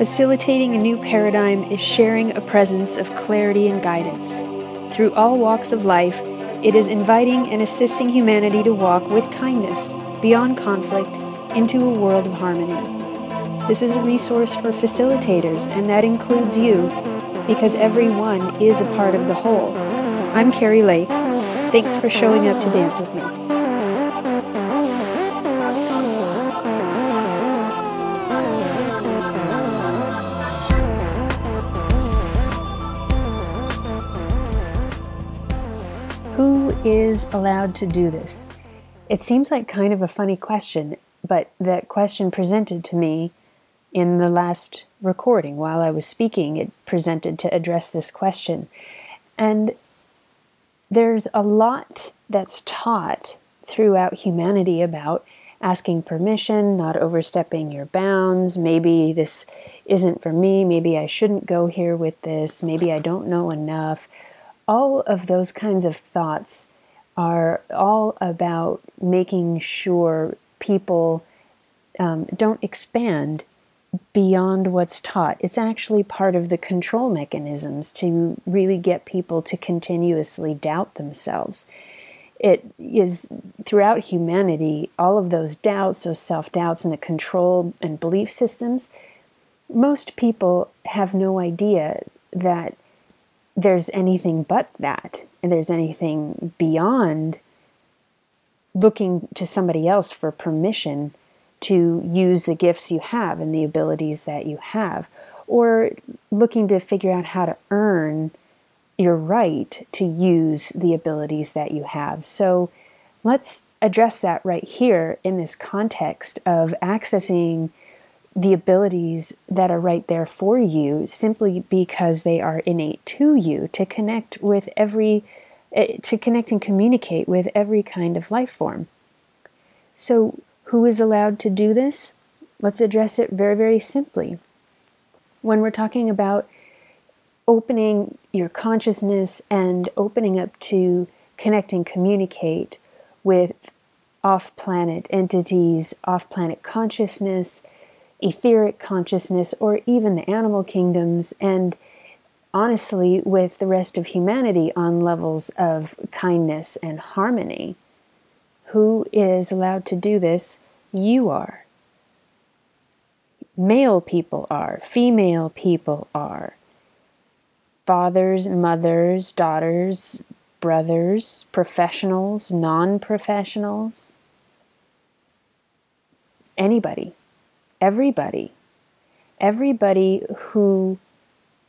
Facilitating a new paradigm is sharing a presence of clarity and guidance. Through all walks of life, it is inviting and assisting humanity to walk with kindness, beyond conflict, into a world of harmony. This is a resource for facilitators, and that includes you, because everyone is a part of the whole. I'm Carrie Lake. Thanks for showing up to dance with me. Is allowed to do this? It seems like kind of a funny question, but that question presented to me in the last recording while I was speaking, it presented to address this question. And there's a lot that's taught throughout humanity about asking permission, not overstepping your bounds. Maybe this isn't for me. Maybe I shouldn't go here with this. Maybe I don't know enough. All of those kinds of thoughts are all about making sure people um, don't expand beyond what's taught. It's actually part of the control mechanisms to really get people to continuously doubt themselves. It is throughout humanity, all of those doubts, those self doubts, and the control and belief systems. Most people have no idea that there's anything but that, there's anything beyond looking to somebody else for permission to use the gifts you have and the abilities that you have, or looking to figure out how to earn your right to use the abilities that you have. So let's address that right here in this context of accessing the abilities that are right there for you simply because they are innate to you to connect with every eh, to connect and communicate with every kind of life form. So who is allowed to do this? Let's address it very, very simply. When we're talking about opening your consciousness and opening up to connect and communicate with off planet entities, off planet consciousness, etheric consciousness, or even the animal kingdoms, and honestly, with the rest of humanity on levels of kindness and harmony. Who is allowed to do this? You are. Male people are. Female people are. Fathers, mothers, daughters, brothers, professionals, non professionals. Anybody. Everybody. Everybody who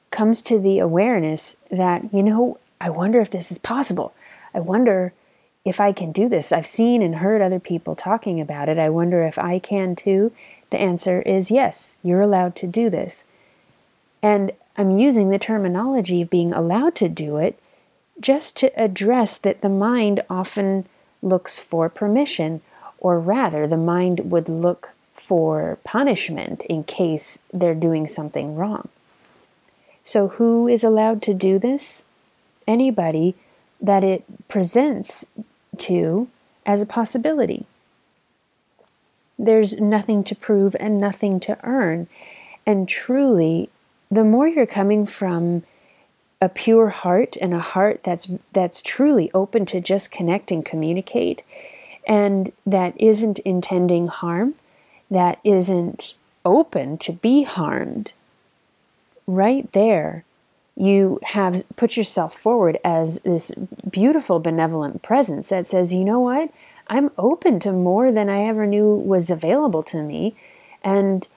comes to the awareness that, you know, I wonder if this is possible. I wonder if I can do this. I've seen and heard other people talking about it. I wonder if I can too. The answer is yes, you're allowed to do this. And I'm using the terminology of being allowed to do it just to address that the mind often looks for permission, or rather, the mind would look for punishment in case they're doing something wrong. So, who is allowed to do this? Anybody that it presents to as a possibility. There's nothing to prove and nothing to earn. And truly, the more you're coming from a pure heart and a heart that's that's truly open to just connect and communicate and that isn't intending harm, that isn't open to be harmed. Right there, you have put yourself forward as this beautiful, benevolent presence that says, you know what? I'm open to more than I ever knew was available to me. And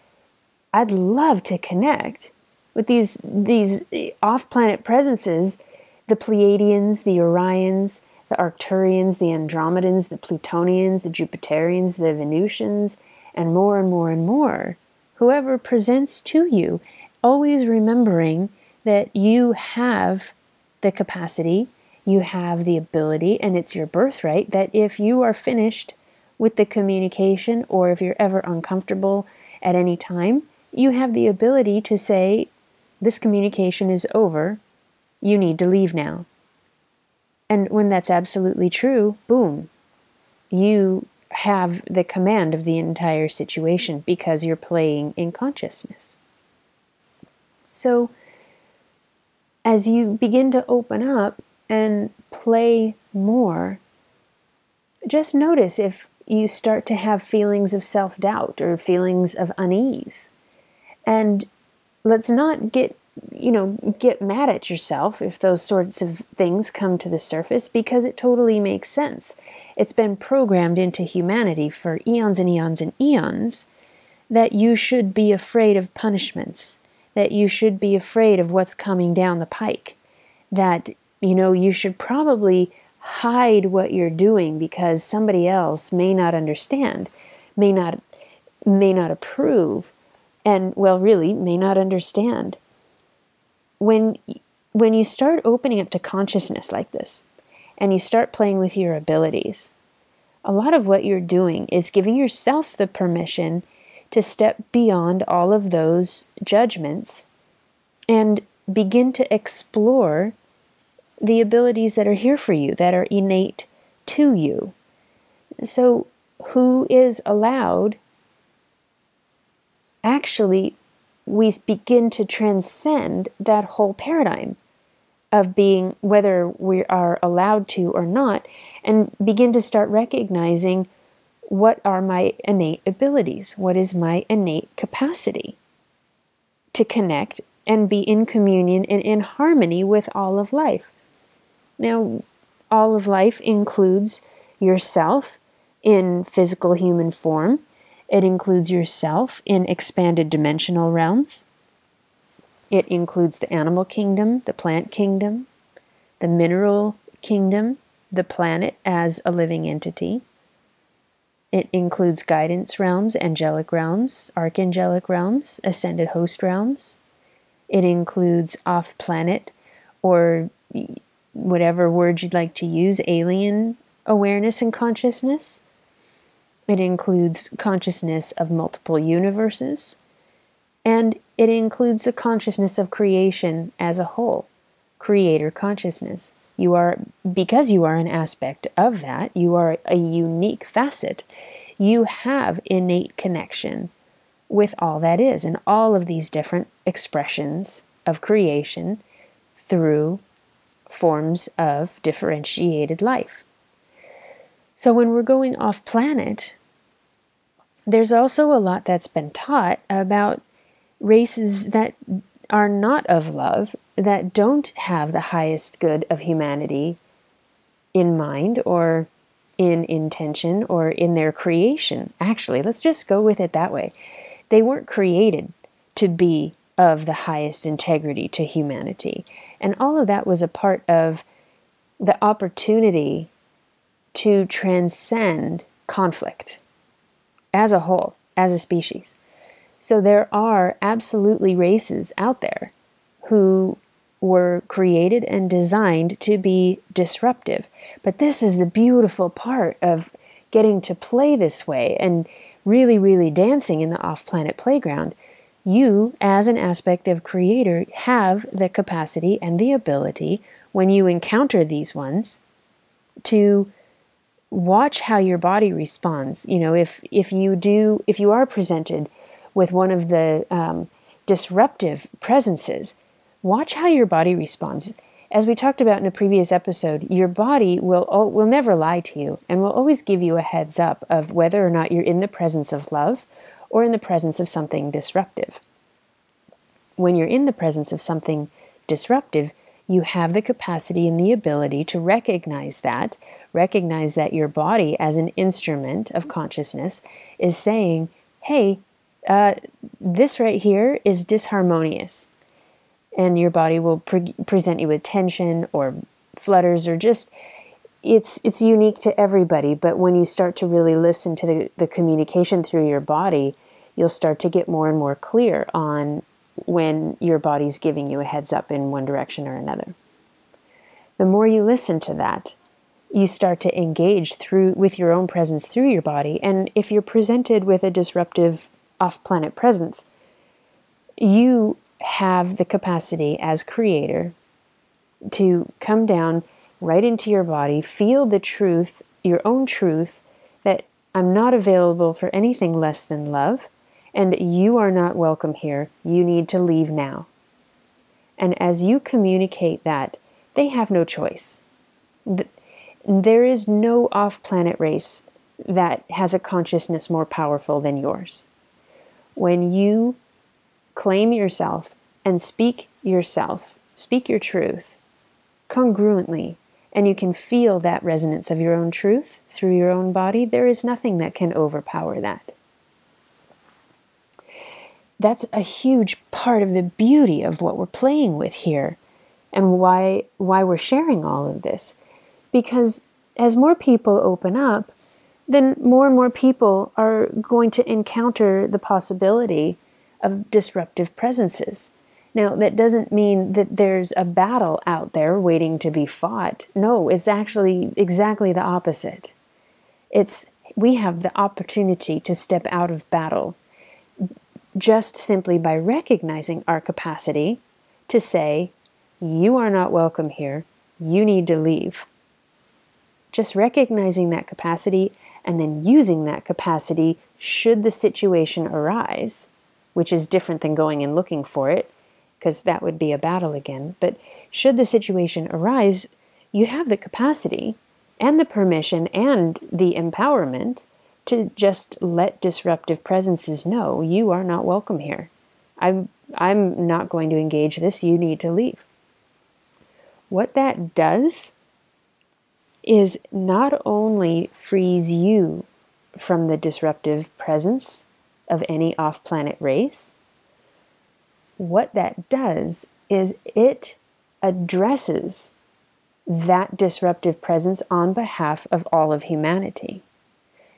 I'd love to connect with these, these off planet presences the Pleiadians, the Orions, the Arcturians, the Andromedans, the Plutonians, the Jupiterians, the Venusians, and more and more and more. Whoever presents to you, always remembering that you have the capacity, you have the ability, and it's your birthright that if you are finished with the communication or if you're ever uncomfortable at any time, you have the ability to say, This communication is over, you need to leave now. And when that's absolutely true, boom, you have the command of the entire situation because you're playing in consciousness. So, as you begin to open up and play more, just notice if you start to have feelings of self doubt or feelings of unease. And let's not get you know get mad at yourself if those sorts of things come to the surface because it totally makes sense. It's been programmed into humanity for eons and eons and eons that you should be afraid of punishments that you should be afraid of what's coming down the pike that you know you should probably hide what you're doing because somebody else may not understand may not may not approve and well really may not understand when when you start opening up to consciousness like this and you start playing with your abilities a lot of what you're doing is giving yourself the permission to step beyond all of those judgments and begin to explore the abilities that are here for you that are innate to you. So who is allowed actually we begin to transcend that whole paradigm of being whether we are allowed to or not and begin to start recognizing what are my innate abilities what is my innate capacity to connect and be in communion and in harmony with all of life. Now all of life includes yourself in physical human form it includes yourself in expanded dimensional realms. It includes the animal kingdom, the plant kingdom, the mineral kingdom, the planet as a living entity. It includes guidance realms, angelic realms, archangelic realms, ascended host realms. It includes off planet or whatever word you'd like to use, alien awareness and consciousness. It includes consciousness of multiple universes, and it includes the consciousness of creation as a whole, creator consciousness. You are, because you are an aspect of that, you are a unique facet. You have innate connection with all that is and all of these different expressions of creation through forms of differentiated life. So when we're going off planet, there's also a lot that's been taught about races that are not of love, that don't have the highest good of humanity in mind or in intention or in their creation. Actually, let's just go with it that way. They weren't created to be of the highest integrity to humanity. And all of that was a part of the opportunity to transcend conflict as a whole, as a species. So there are absolutely races out there who were created and designed to be disruptive. But this is the beautiful part of getting to play this way and really, really dancing in the off planet playground. You, as an aspect of creator, have the capacity and the ability when you encounter these ones to watch how your body responds. You know, if if you do, if you are presented with one of the um, disruptive presences, watch how your body responds. As we talked about in a previous episode, your body will will never lie to you and will always give you a heads up of whether or not you're in the presence of love or in the presence of something disruptive. When you're in the presence of something disruptive, you have the capacity and the ability to recognize that, recognize that your body, as an instrument of consciousness, is saying, hey, uh, this right here is disharmonious. And your body will pre- present you with tension or flutters or just it's it's unique to everybody but when you start to really listen to the, the communication through your body you'll start to get more and more clear on when your body's giving you a heads up in one direction or another. The more you listen to that, you start to engage through with your own presence through your body and if you're presented with a disruptive off-planet presence, you have the capacity as creator to come down right into your body, feel the truth, your own truth that I'm not available for anything less than love and you are not welcome here. You need to leave now. And as you communicate that, they have no choice. There is no off planet race that has a consciousness more powerful than yours. When you claim yourself and speak yourself, speak your truth congruently, and you can feel that resonance of your own truth through your own body, there is nothing that can overpower that. That's a huge part of the beauty of what we're playing with here and why why we're sharing all of this. Because as more people open up, then more and more people are going to encounter the possibility of disruptive presences. Now, that doesn't mean that there's a battle out there waiting to be fought. No, it's actually exactly the opposite. It's we have the opportunity to step out of battle just simply by recognizing our capacity to say, You are not welcome here, you need to leave. Just recognizing that capacity and then using that capacity should the situation arise, which is different than going and looking for it, because that would be a battle again. But should the situation arise, you have the capacity and the permission and the empowerment to just let disruptive presences know you are not welcome here. I'm, I'm not going to engage this, you need to leave. What that does is not only frees you from the disruptive presence of any off planet race, what that does is it addresses that disruptive presence on behalf of all of humanity.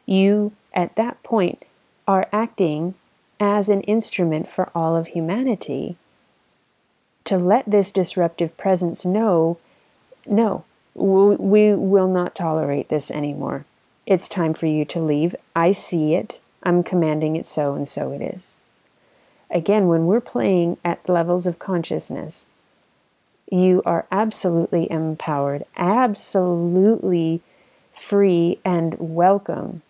You, at that point, are acting as an instrument for all of humanity to let this disruptive presence know no, we will not tolerate this anymore. It's time for you to leave. I see it. I'm commanding it so, and so it is. Again, when we're playing at levels of consciousness, you are absolutely empowered, absolutely free, and welcome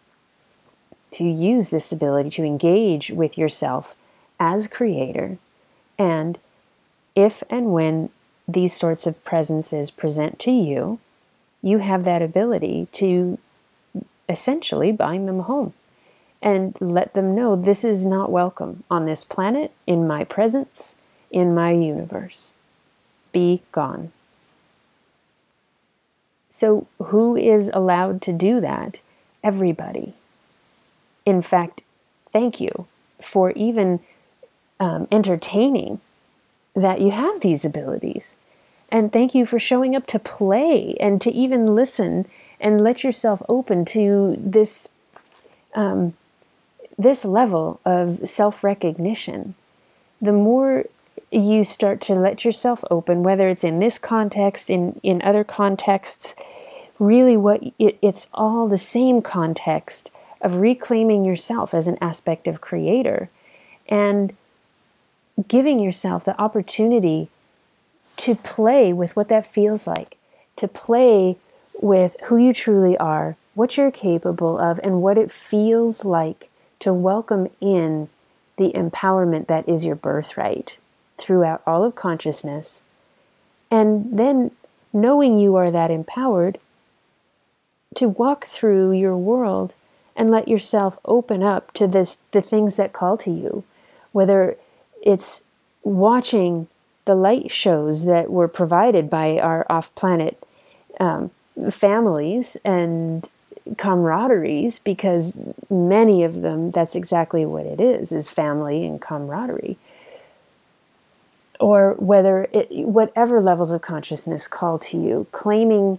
to use this ability to engage with yourself as creator. And if and when these sorts of presences present to you, you have that ability to essentially bind them home and let them know this is not welcome on this planet, in my presence, in my universe. Be gone. So, who is allowed to do that? Everybody. In fact, thank you for even um, entertaining that you have these abilities. And thank you for showing up to play and to even listen and let yourself open to this um, this level of self recognition. The more you start to let yourself open, whether it's in this context, in in other contexts, really what it, it's all the same context of reclaiming yourself as an aspect of creator and giving yourself the opportunity to play with what that feels like, to play with who you truly are, what you're capable of, and what it feels like to welcome in the empowerment that is your birthright throughout all of consciousness. And then knowing you are that empowered, to walk through your world and let yourself open up to this the things that call to you, whether it's watching the light shows that were provided by our off-planet um, families and camaraderies because many of them that's exactly what it is is family and camaraderie. Or whether it whatever levels of consciousness call to you claiming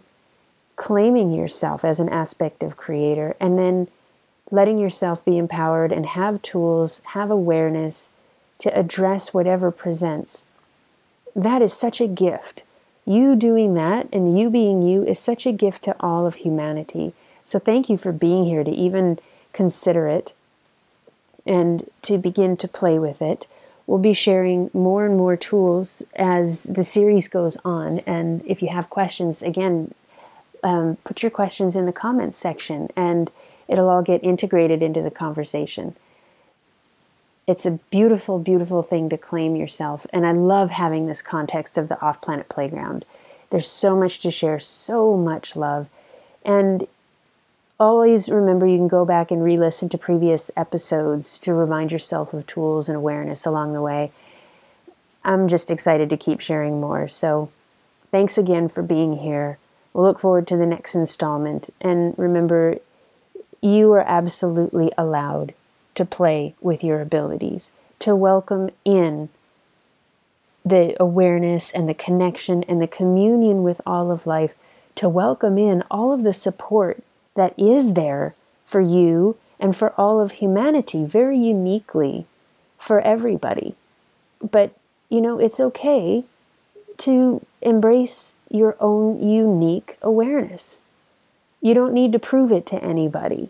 claiming yourself as an aspect of creator and then letting yourself be empowered and have tools have awareness to address whatever presents that is such a gift you doing that and you being you is such a gift to all of humanity so thank you for being here to even consider it and to begin to play with it. We'll be sharing more and more tools as the series goes on. And if you have questions, again, um, put your questions in the comments section and it'll all get integrated into the conversation. it's a beautiful, beautiful thing to claim yourself. And I love having this context of the off planet playground. There's so much to share, so much love. And always remember you can go back and re listen to previous episodes to remind yourself of tools and awareness along the way. I'm just excited to keep sharing more. So thanks again for being here. We'll look forward to the next installment. And remember, you are absolutely allowed to play with your abilities, to welcome in the awareness and the connection and the communion with all of life, to welcome in all of the support that is there for you and for all of humanity very uniquely for everybody. But, you know, it's okay to embrace your own unique awareness. You don't need to prove it to anybody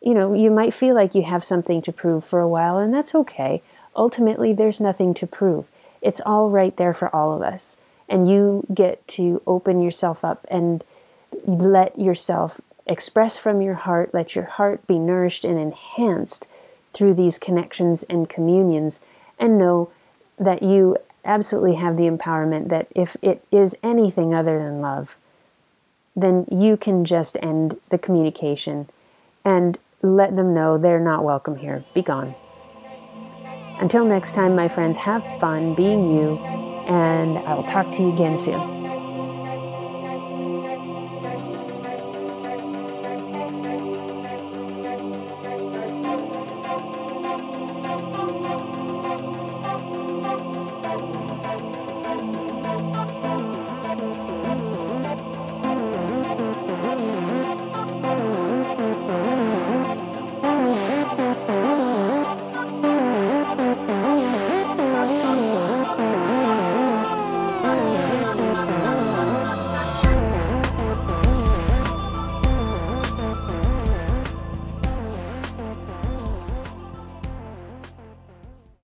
you know, you might feel like you have something to prove for a while, and that's okay. Ultimately, there's nothing to prove. It's all right there for all of us. And you get to open yourself up and let yourself express from your heart, let your heart be nourished and enhanced through these connections and communions, and know that you absolutely have the empowerment that if it is anything other than love, then you can just end the communication and let them know they're not welcome here. Be gone. Until next time, my friends, have fun being you, and I will talk to you again soon.